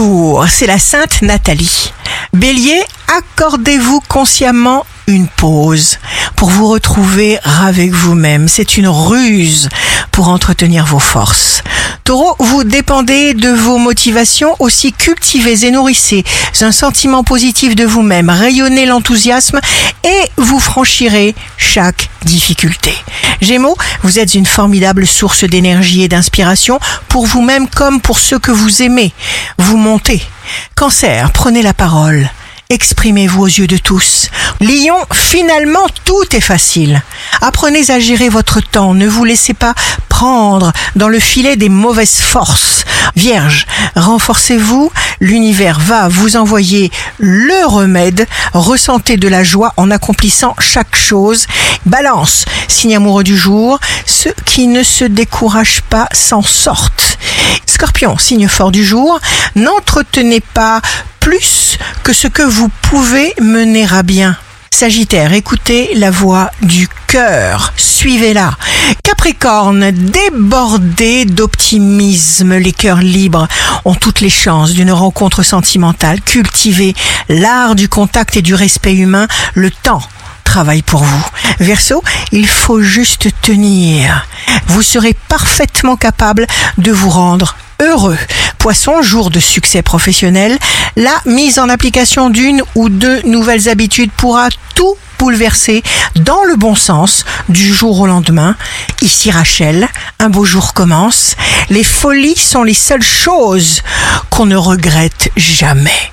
jour, c'est la Sainte Nathalie. Bélier, accordez-vous consciemment une pause pour vous retrouver avec vous-même. C'est une ruse pour entretenir vos forces. Taureau, vous dépendez de vos motivations, aussi cultivez et nourrissez un sentiment positif de vous-même, rayonnez l'enthousiasme et vous franchirez chaque difficulté. Gémeaux, vous êtes une formidable source d'énergie et d'inspiration pour vous-même comme pour ceux que vous aimez. Vous montez. Cancer, prenez la parole. Exprimez-vous aux yeux de tous. Lion, finalement, tout est facile. Apprenez à gérer votre temps. Ne vous laissez pas dans le filet des mauvaises forces. Vierge, renforcez-vous. L'univers va vous envoyer le remède. Ressentez de la joie en accomplissant chaque chose. Balance, signe amoureux du jour. Ceux qui ne se découragent pas s'en sortent. Scorpion, signe fort du jour. N'entretenez pas plus que ce que vous pouvez mener à bien. Sagittaire, écoutez la voix du cœur, suivez-la. Capricorne, débordé d'optimisme, les cœurs libres ont toutes les chances d'une rencontre sentimentale. Cultivez l'art du contact et du respect humain, le temps travaille pour vous. Verseau, il faut juste tenir. Vous serez parfaitement capable de vous rendre heureux. Poisson, jour de succès professionnel, la mise en application d'une ou deux nouvelles habitudes pourra tout bouleverser dans le bon sens du jour au lendemain. Ici Rachel, un beau jour commence. Les folies sont les seules choses qu'on ne regrette jamais.